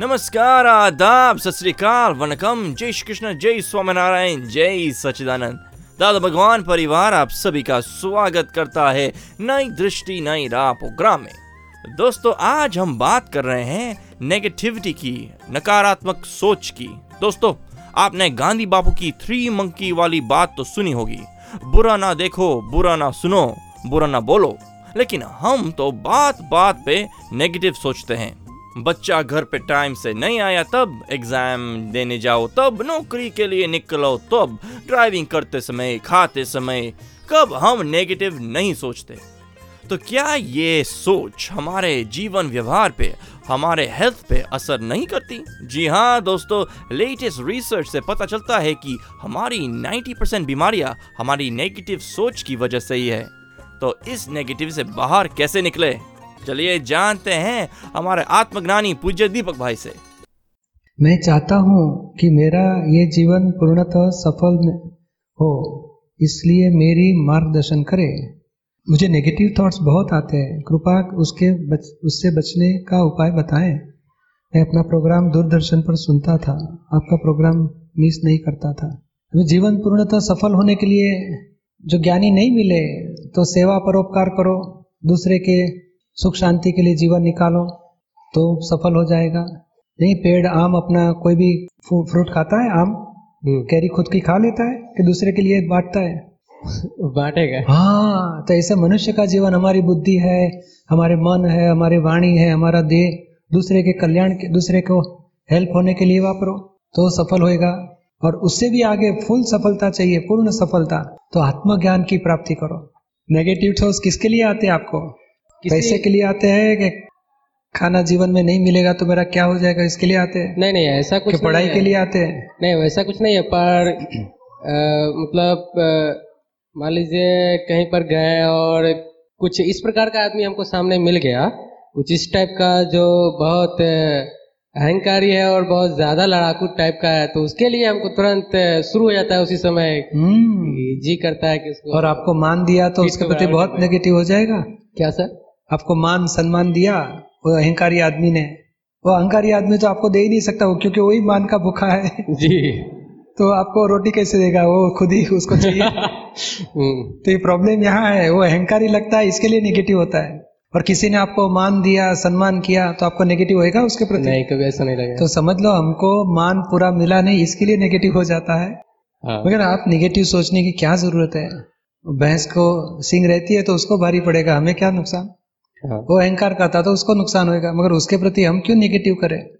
नमस्कार, आदाब सत वनकम, जय श्री कृष्ण जय स्वामीनारायण, जय सच्चिदानंद। दादा भगवान परिवार, आप सभी का स्वागत करता है नई दृष्टि, नई राह प्रोग्राम में। दोस्तों, आज हम बात कर रहे हैं नेगेटिविटी की, नकारात्मक सोच की। दोस्तों, आपने गांधी बापू की थ्री मंकी वाली बात तो सुनी होगी। बुरा ना देखो, बुरा ना सुनो, बुरा ना बोलो। लेकिन हम तो बात बात पे नेगेटिव सोचते हैं। बच्चा घर पे टाइम से नहीं आया तब एग्ज़ाम देने जाओ, तब नौकरी के लिए निकलो, तब ड्राइविंग करते समय, खाते समय, कब हम नेगेटिव नहीं सोचते। तो क्या ये सोच हमारे जीवन व्यवहार पे, हमारे हेल्थ पे असर नहीं करती? जी हाँ दोस्तों लेटेस्ट रिसर्च से पता चलता है कि हमारी 90% बीमारियाँ हमारी नेगेटिव सोच की वजह से ही है। तो इस नेगेटिव से बाहर कैसे निकले? चलिए जानते हैं हमारे आत्मज्ञानी पूज्य दीपक भाई से। मैं चाहता हूँ कि मेरा ये जीवन पूर्णतः सफल हो इसलिए मेरी मार्गदर्शन करे। मुझे नेगेटिव थॉट्स बहुत आते हैं। कृपा उसके बच, उससे बचने का उपाय बताएँ। मैं अपना प्रोग्राम दूरदर्शन पर सुनता था। आपका प्रोग्राम मिस नहीं करता था। हमें जीवन पूर्णतः सफल होने के लिए जो ज्ञानी नहीं मिले तो सेवा परोपकार करो। दूसरे के सुख शांति के लिए जीवन निकालो तो सफल हो जाएगा। नहीं पेड़ आम अपना कोई भी फ्रूट खाता है आम? कैरी खुद की खा लेता है कि दूसरे के लिए बांटता है? बांटेगा। हाँ तो ऐसे मनुष्य का जीवन हमारी बुद्धि है हमारे मन है हमारी वाणी है हमारा देह दूसरे के कल्याण के दूसरे को हेल्प होने के लिए वापरो तो सफल होएगा। और उससे भी आगे फुल सफलता चाहिए पूर्ण सफलता तो आत्मज्ञान की प्राप्ति करो। नेगेटिव थॉट्स किसके लिए आते हैं आपको? पैसे के लिए आते हैं कि खाना जीवन में नहीं मिलेगा तो मेरा क्या हो जाएगा? इसके लिए आते हैं। नहीं नहीं ऐसा कुछ पढ़ाई के लिए आते हैं। नहीं वैसा कुछ नहीं है पर मतलब मान लीजिए कहीं पर गए और कुछ इस प्रकार का आदमी हमको सामने मिल गया कुछ इस टाइप का जो बहुत अहंकारी है और बहुत ज़्यादा लड़ाकू टाइप का है तो उसके लिए हमको तुरंत शुरू हो जाता है उसी समय हम्म। जी करता है कि उसको और आपको मान दिया तो उसके प्रति बहुत नेगेटिव हो जाएगा? क्या सर आपको मान सम्मान दिया वो अहंकारी आदमी ने। वो अहंकारी आदमी तो आपको दे ही नहीं सकता वो क्योंकि वही मान का भूखा है। जी। तो आपको रोटी कैसे देगा? वो खुद ही उसको चाहिए। हम्म, तो ये प्रॉब्लम यहाँ है वो अहंकारी लगता है इसके लिए नेगेटिव होता है। और किसी ने आपको मान दिया सम्मान किया तो आपको नेगेटिव होएगा उसके प्रति? नहीं कभी ऐसा नहीं लगेगा। तो समझ लो हमको मान पूरा मिला नहीं इसके लिए नेगेटिव हो जाता है। हाँ। मगर आप नेगेटिव सोचने की क्या ज़रूरत है? भैंस को सिंग रहती है तो उसको भारी पड़ेगा हमें क्या नुकसान? वो अहंकार करता तो उसको नुकसान होएगा। मगर उसके प्रति हम क्यों नेगेटिव करें?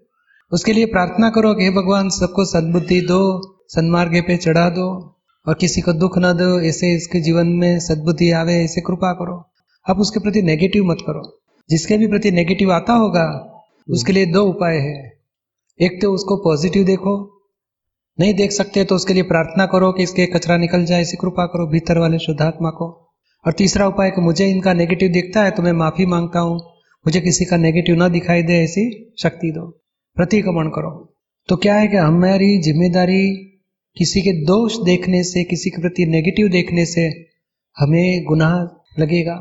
उसके लिए प्रार्थना करो कि हे भगवान सबको सद्बुद्धि दो सन्मार्ग पे चढ़ा दो और किसी को दुख न दो ऐसे इसके जीवन में सद्बुद्धि आवे ऐसे कृपा करो। आप उसके प्रति नेगेटिव मत करो। जिसके भी प्रति नेगेटिव आता होगा उसके लिए दो उपाय है। एक तो उसको पॉजिटिव देखो। नहीं देख सकते तो उसके लिए प्रार्थना करो कि इसके कचरा निकल जाए ऐसी कृपा करो भीतर वाले शुद्धात्मा को। और तीसरा उपाय कि मुझे इनका नेगेटिव दिखता है तो मैं माफ़ी माँगता हूँ। मुझे किसी का नेगेटिव ना दिखाई दे, ऐसी शक्ति दो। प्रतिक्रमण करो। तो क्या है कि हमारी ज़िम्मेदारी किसी के दोष देखने से, किसी के प्रति नेगेटिव देखने से हमें गुनाह लगेगा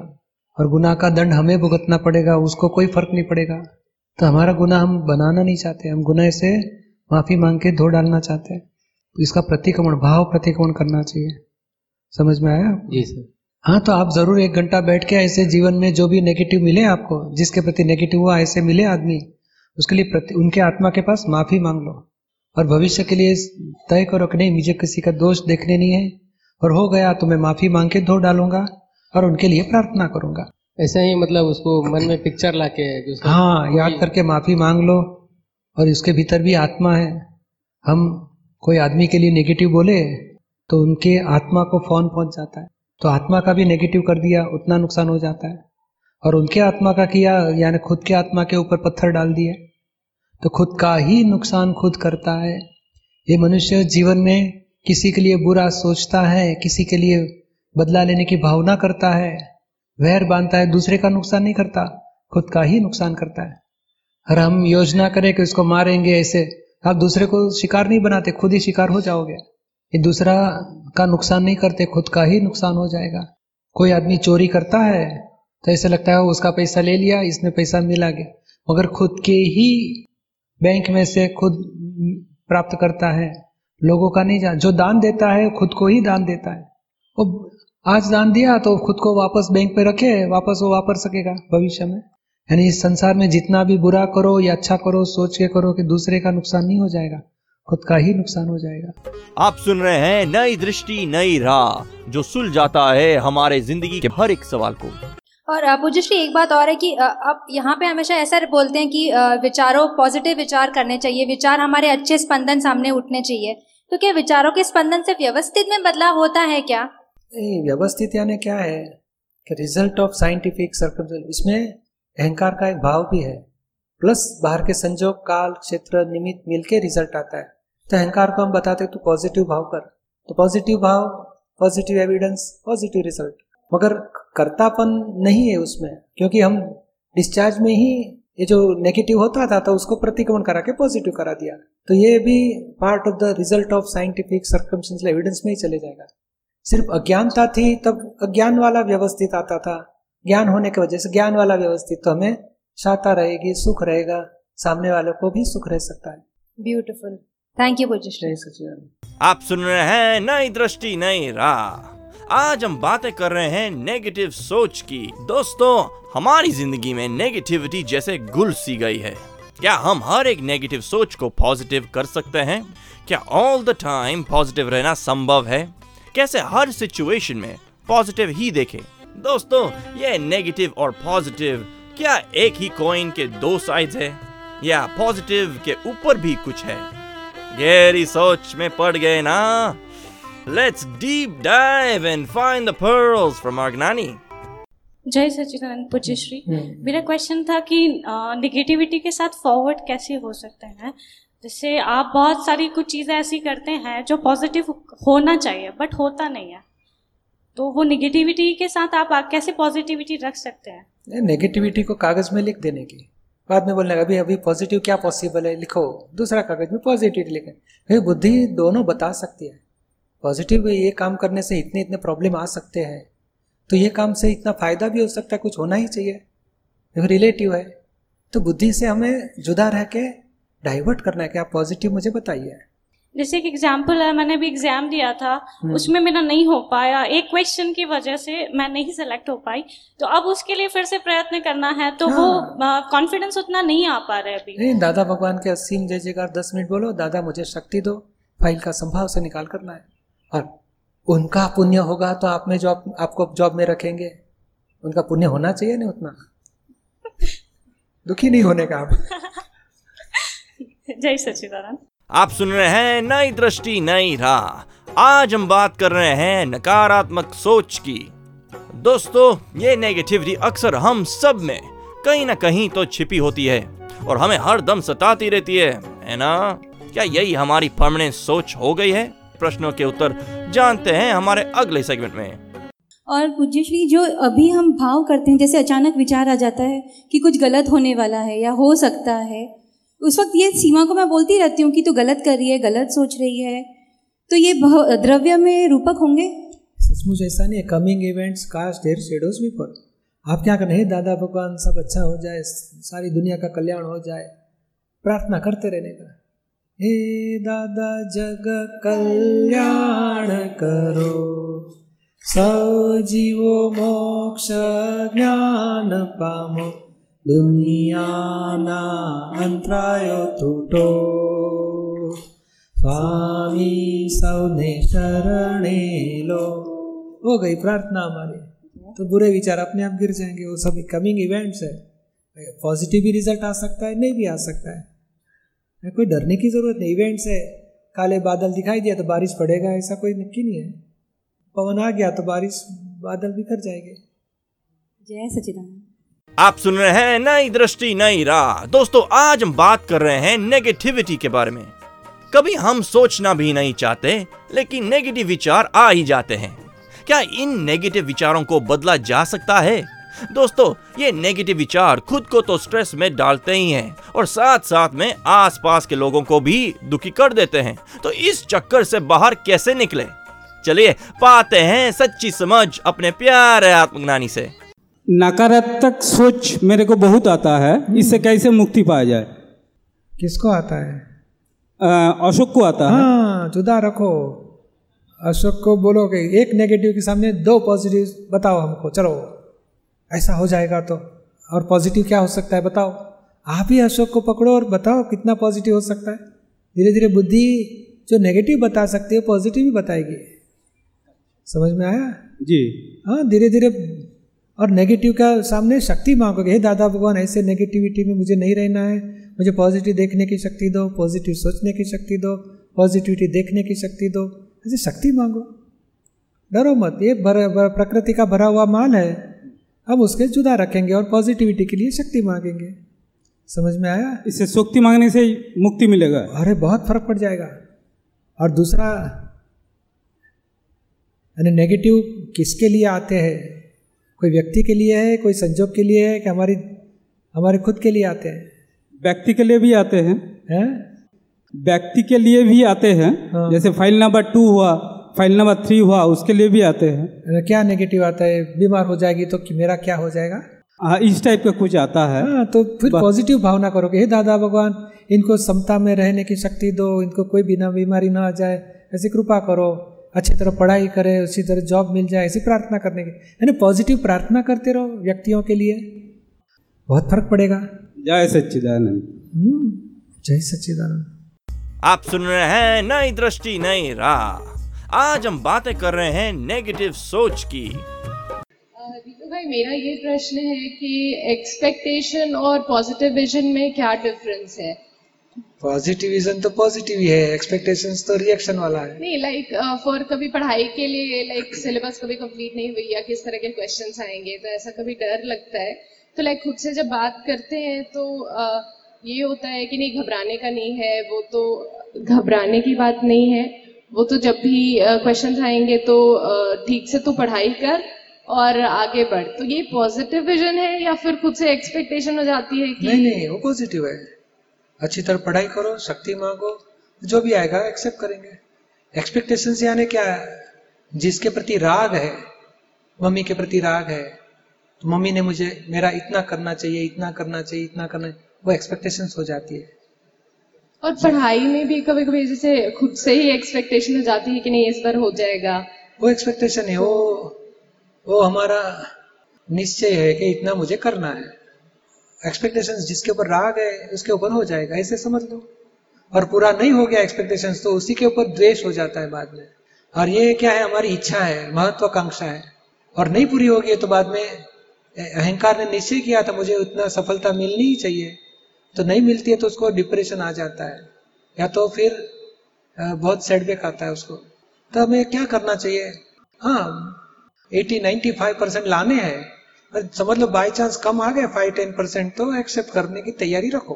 और गुनाह का दंड हमें भुगतना पड़ेगा, उसको कोई फ़र्क नहीं पड़ेगा। तो हमारा गुनाह हम बनाना नहीं चाहते, हम गुनाह से माफ़ी मांग के धो डालना चाहते हैं। तो इसका प्रतिक्रमण, भाव प्रतिक्रमण करना चाहिए। समझ में आया? जी सर। हाँ तो आप ज़रूर एक घंटा बैठ के ऐसे जीवन में जो भी नेगेटिव मिले आपको जिसके प्रति नेगेटिव हुआ ऐसे मिले आदमी उसके लिए प्रति उनके आत्मा के पास माफ़ी मांग लो। और भविष्य के लिए तय करो कि नहीं मुझे किसी का दोष देखने नहीं है और हो गया तो मैं माफ़ी मांग के धो डालूँगा और उनके लिए प्रार्थना करूँगा। ऐसे ही मतलब उसको मन में पिक्चर लाके जो सर- हाँ याद करके माफ़ी मांग लो और उसके भीतर भी आत्मा है। हम कोई आदमी के लिए नेगेटिव बोले तो उनके आत्मा को फ़ोन पहुँच जाता है। तो आत्मा का भी नेगेटिव कर दिया, उतना नुकसान हो जाता है। और उनके आत्मा का किया, यानी खुद के आत्मा के ऊपर पत्थर डाल दिए। तो खुद का ही नुकसान खुद करता है। ये मनुष्य जीवन में किसी के लिए बुरा सोचता है, किसी के लिए बदला लेने की भावना करता है। वैर बांधता है, दूसरे का नुकसान नहीं करता, खुद का ही नुकसान करता है। और हम योजना करें कि उसको मारेंगे ऐसे। आप दूसरे को शिकार नहीं बनाते, खुद ही शिकार हो जाओगे। ये दूसरा का नुकसान नहीं करते, खुद का ही नुकसान हो जाएगा। कोई आदमी चोरी करता है तो ऐसा लगता है उसका पैसा ले लिया, इसमें पैसा मिला गया। मगर खुद के ही बैंक में से खुद प्राप्त करता है। लोगों का नहीं जान जो दान देता है, खुद को ही दान देता है। वो आज दान दिया तो खुद को वापस बैंक पे रखे, वापस वो वापर सकेगा भविष्य में। यानी इस संसार में जितना भी बुरा करो या अच्छा करो, सोच के करो कि दूसरे का नुकसान नहीं हो जाएगा। खुद का ही नुकसान हो जाएगा। आप सुन रहे हैं नई दृष्टि नई राह जो सुलझाता है हमारे ज़िंदगी के हर एक सवाल को। और पूज्यश्री एक बात और है कि आप यहाँ पे हमेशा ऐसा बोलते हैं कि विचारों पॉजिटिव विचार करने चाहिए। विचार हमारे अच्छे स्पंदन सामने उठने चाहिए। तो क्या विचारों के स्पंदन से व्यवस्थित में बदलाव होता है क्या? नहीं व्यवस्थित यानी क्या है? कि रिज़ल्ट ऑफ़ साइंटिफिक सर्कम इसमें अहंकार का एक भाव भी है। प्लस बाहर के संजोग काल क्षेत्र निमित्त मिलके रिज़ल्ट आता है। तो अहंकार को हम बताते तू पॉजिटिव भाव कर। तो पॉजिटिव भाव पॉजिटिव एविडेंस पॉजिटिव रिज़ल्ट मगर कर्तापन नहीं है उसमें, क्योंकि हम डिस्चार्ज में ही ये जो नेगेटिव होता था तो उसको प्रतिक्रमण करा के पॉजिटिव करा दिया। तो ये भी part of the result of scientific circumstantial evidence में ही चले जाएगा। सिर्फ़ अज्ञानता थी, तब अज्ञान वाला व्यवस्थित आता था। ज्ञान होने की वजह से ज्ञान वाला व्यवस्थित तो हमें शाता रहेगी, सुख रहेगा, सामने वालों को भी सुख रह सकता है। ब्यूटिफुल थैंक यू आप सुन रहे हैं नई दृष्टि, नई राह। आज हम बातें कर रहे हैं नेगेटिव सोच की। दोस्तों, हमारी ज़िंदगी में नेगेटिविटी जैसे गुल सी गई है। क्या हम हर एक नेगेटिव सोच को पॉजिटिव कर सकते हैं? क्या ऑल द टाइम पॉजिटिव रहना संभव है? कैसे हर सिचुएशन में पॉजिटिव ही देखें? दोस्तों, ये नेगेटिव और पॉजिटिव क्या एक ही कॉइन के दो साइड्स है? या पॉजिटिव के ऊपर भी कुछ है? गहरी सोच में पड़ गए ना। Let's deep dive and find the pearls from our Gnani. जय सच्चिदानंद पूज्यश्री हम्म। मेरा क्वेश्चन था कि निगेटिविटी के साथ फॉरवर्ड कैसे हो सकते हैं? जैसे आप बहुत सारी कुछ चीज़ें ऐसी करते हैं जो पॉजिटिव होना चाहिए बट होता नहीं है। तो वो निगेटिविटी के साथ आप कैसे पॉजिटिविटी रख सकते हैं? नेगेटिविटी को कागज़ में लिख देने की। बाद में बोलने लगा, अभी अभी पॉजिटिव क्या पॉसिबल है? लिखो। दूसरा कागज़ में पॉजिटिव लिखे भाई, बुद्धि दोनों बता सकती है। पॉजिटिव ये काम करने से इतने इतने प्रॉब्लम आ सकते हैं। तो ये काम से इतना फ़ायदा भी हो सकता है, कुछ होना ही चाहिए। रिलेटिव है तो बुद्धि से हमें जुदा रह के डाइवर्ट करना है कि आप पॉजिटिव मुझे बताइए। जैसे एक एग्ज़ाम्पल है मैंने अभी एग्ज़ाम दिया था हम्म। उसमें मेरा नहीं हो पाया। एक क्वेश्चन की वजह से मैं नहीं सेलेक्ट हो पाई। तो अब उसके लिए फिर से प्रयत्न करना है तो वो कॉन्फिडेंस उतना नहीं आ पा रहा है अभी। नहीं दादा भगवान के असीम जय जयकार दस मिनट बोलो। दादा मुझे शक्ति दो। फ़ाइल का संभाव से निकाल करना है और उनका पुण्य होगा तो आप में जॉब आपको जॉब में रखेंगे उनका पुण्य होना चाहिए ना उतना? दुखी नहीं होने का आप। जय सच्चिदानंद आप सुन रहे हैं नई दृष्टि, नई राह। आज हम बात कर रहे हैं नकारात्मक सोच की। दोस्तों, ये नेगेटिविटी अक्सर हम सब में कहीं ना कहीं तो छिपी होती है और हमें हर दम सताती रहती है है ना? क्या यही हमारी परमानेंट सोच हो गई है? प्रश्नों के उत्तर जानते हैं हमारे अगले सेगमेंट में। और पूज्यश्री जो अभी हम भाव करते हैं, जैसे अचानक विचार आ जाता है कि कुछ गलत होने वाला है या हो सकता है उस वक्त ये सीमा को मैं बोलती रहती हूँ कि तू तो गलत कर रही है, गलत सोच रही है। तो ये द्रव्य में रूपक होंगे? सचमुच ऐसा नहीं है। Coming events cast their shadows भी पर आप क्या कर? दादा भगवान, सब अच्छा हो जाए, सारी दुनिया का कल्याण हो जाए। प्रार्थना करते रहने का। हे दादा जग कल्याण करो। सब जीवो मोक्ष ज्ञान पामो। દુનિયાના અંતરાયો તૂટો स्वामी सौने शरणे लो हो गई प्रार्थना हमारी तो बुरे विचार अपने आप गिर जाएंगे वो सब कमिंग इवेंट्स है पॉजिटिव भी रिजल्ट आ सकता है नहीं भी आ सकता है कोई डरने की जरूरत नहीं इवेंट्स है काले बादल दिखाई दिया तो बारिश पड़ेगा ऐसा कोई नक्की नहीं है पवन आ गया तो बारिश बादल बिखर जाएंगे जय सचिदानंद आप सुन रहे हैं नई दृष्टि, नई राह। दोस्तों, आज हम बात कर रहे हैं नेगेटिविटी के बारे में। कभी हम सोचना भी नहीं चाहते, लेकिन नेगेटिव विचार आ ही जाते हैं। क्या इन नेगेटिव विचारों को बदला जा सकता है? दोस्तों, ये नेगेटिव विचार खुद को तो स्ट्रेस में डालते ही हैं, और साथ साथ में आसपास के लोगों को भी दुखी कर देते हैं। तो इस चक्कर से बाहर कैसे निकले? चलिए, पाते हैं सच्ची समझ अपने प्यारे आत्मज्ञानी से। नकारात्मक सोच मेरे को बहुत आता है इससे कैसे मुक्ति पाया जाए? किसको आता है? अशोक को आता हाँ, है हाँ जुदा रखो। अशोक को बोलो कि एक नेगेटिव के सामने दो पॉजिटिव बताओ हमको चलो। ऐसा हो जाएगा तो। और पॉजिटिव क्या हो सकता है बताओ। आप ही अशोक को पकड़ो और बताओ कितना पॉजिटिव हो सकता है। धीरे धीरे बुद्धि जो नेगेटिव बता सकती है पॉजिटिव भी बताएगी। समझ में आया? जी। हाँ धीरे धीरे और नेगेटिव का सामने शक्ति मांगोगे हे दादा भगवान ऐसे नेगेटिविटी में मुझे नहीं रहना है। मुझे पॉजिटिव देखने की शक्ति दो पॉजिटिव सोचने की शक्ति दो पॉजिटिविटी देखने की शक्ति दो। ऐसे शक्ति मांगो। डरो मत ये भर, भर, प्रकृति का भरा हुआ माल है। हम उसके जुदा रखेंगे और पॉजिटिविटी के लिए शक्ति मांगेंगे। समझ में आया? इससे शक्ति मांगने से मुक्ति मिलेगा। अरे बहुत फ़र्क पड़ जाएगा। और दूसरा यानी नेगेटिव किसके लिए आते हैं? कोई व्यक्ति के लिए है कोई संजोग के लिए है कि हमारी हमारे खुद के लिए आते हैं? व्यक्ति के लिए भी आते हैं। हैं? व्यक्ति के लिए भी आते हैं। हाँ। जैसे फ़ाइल नंबर टू हुआ फ़ाइल नंबर थ्री हुआ उसके लिए भी आते हैं। क्या नेगेटिव आता है? बीमार हो जाएगी तो कि मेरा क्या हो जाएगा? हाँ इस टाइप का कुछ आता है। हाँ तो फिर पॉजिटिव भावना करोगे हे दादा भगवान इनको समता में रहने की शक्ति दो इनको कोई बिना बीमारी ना आ जाए ऐसी कृपा करो। अच्छी तरह पढ़ाई करे उसी तरह जॉब मिल जाए ऐसी प्रार्थना करने की। यानी पॉजिटिव प्रार्थना करते रहो व्यक्तियों के लिए। बहुत फ़र्क पड़ेगा। जय सच्चिदानंद। हम्म, जय सच्चिदानंद। आप सुन रहे हैं नई दृष्टि नई राह। आज हम बातें कर रहे हैं नेगेटिव सोच की। दीपक भाई मेरा ये प्रश्न है कि एक्सपेक्टेशन और पॉजिटिव विजन में क्या डिफरेंस है? पॉजिटिविज्म तो पॉजिटिव ही है एक्सपेक्टेशंस तो रिएक्शन वाला है। नहीं लाइक फॉर कभी पढ़ाई के लिए लाइक सिलेबस कभी कंप्लीट नहीं हुई या किस तरह के क्वेश्चंस आएँगे तो ऐसा कभी डर लगता है। तो लाइक खुद से जब बात करते हैं तो uh, ये होता है कि नहीं घबराने का नहीं है वो तो घबराने की बात नहीं है। वो तो जब भी क्वेश्चंस आएँगे तो uh, ठीक से तो पढ़ाई कर और आगे बढ़। तो ये पॉजिटिव विजन है या फिर खुद से एक्सपेक्टेशन हो जाती है कि नहीं नहीं वो पॉजिटिव है। अच्छी तरह पढ़ाई करो शक्ति मांगो जो भी आएगा एक्सेप्ट करेंगे। एक्सपेक्टेशन से यानी क्या है? जिसके प्रति राग है मम्मी के प्रति राग है तो मम्मी ने मुझे मेरा इतना करना चाहिए इतना करना चाहिए इतना करना वो एक्सपेक्टेशन हो जाती है। और पढ़ाई में भी कभी कभी जैसे खुद से ही एक्सपेक्टेशन हो जाती है कि नहीं इस बार हो जाएगा। वो एक्सपेक्टेशन है वो वो हमारा निश्चय है कि इतना मुझे करना है। एक्सपेक्टेशंस जिसके ऊपर राग है, उसके ऊपर हो जाएगा, ऐसे समझ लो। और पूरा नहीं हो गया एक्सपेक्टेशंस तो उसी के ऊपर द्वेष हो जाता है बाद में। और ये क्या है? हमारी इच्छा है, महत्वाकांक्षा है। और नहीं पूरी होगी तो बाद में अहंकार ने निश्चय किया था, मुझे उतना सफलता मिलनी ही चाहिए। तो नहीं मिलती है तो उसको डिप्रेशन आ जाता है। या तो फिर बहुत सेटबैक आता है उसको। तो हमें क्या करना चाहिए? हाँ 80 95 परसेंट लाने हैं। समझ लो बाई चांस कम आ गए फाइव टेन परसेंट तो एक्सेप्ट करने की तैयारी रखो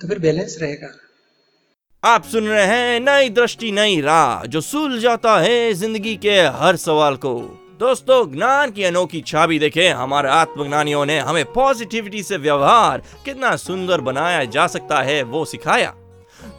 तो फिर बैलेंस रहेगा। आप सुन रहे हैं नई दृष्टि, नई राह, जो सुलझाता है ज़िंदगी के हर सवाल को। दोस्तों, ज्ञान की अनोखी छवि देखे, हमारे आत्मज्ञानियों ने हमें पॉजिटिविटी से व्यवहार कितना सुंदर बनाया जा सकता है, वो सिखाया।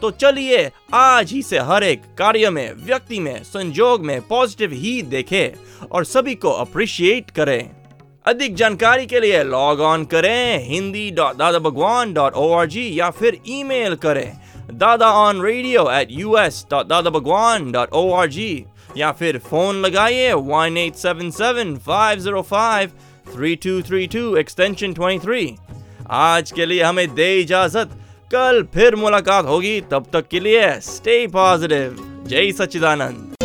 तो चलिए, आज ही से हर एक कार्य में, व्यक्ति में, संजोग में पॉजिटिव ही देखें, और सभी को अप्रिशिएट करें। अधिक जानकारी के लिए लॉग ऑन करें, Hindi dot Dada Bhagwan dot O R G या फिर ईमेल करें Dada on radio at U S dot Dada Bhagwan dot O R G या फिर फ़ोन लगाइए one eight seven seven five zero five three two three two extension twenty three आज के लिए हमें दे इजाज़त। कल फिर मुलाकात होगी। तब तक के लिए स्टे पॉजिटिव जय सच्चिदानंद।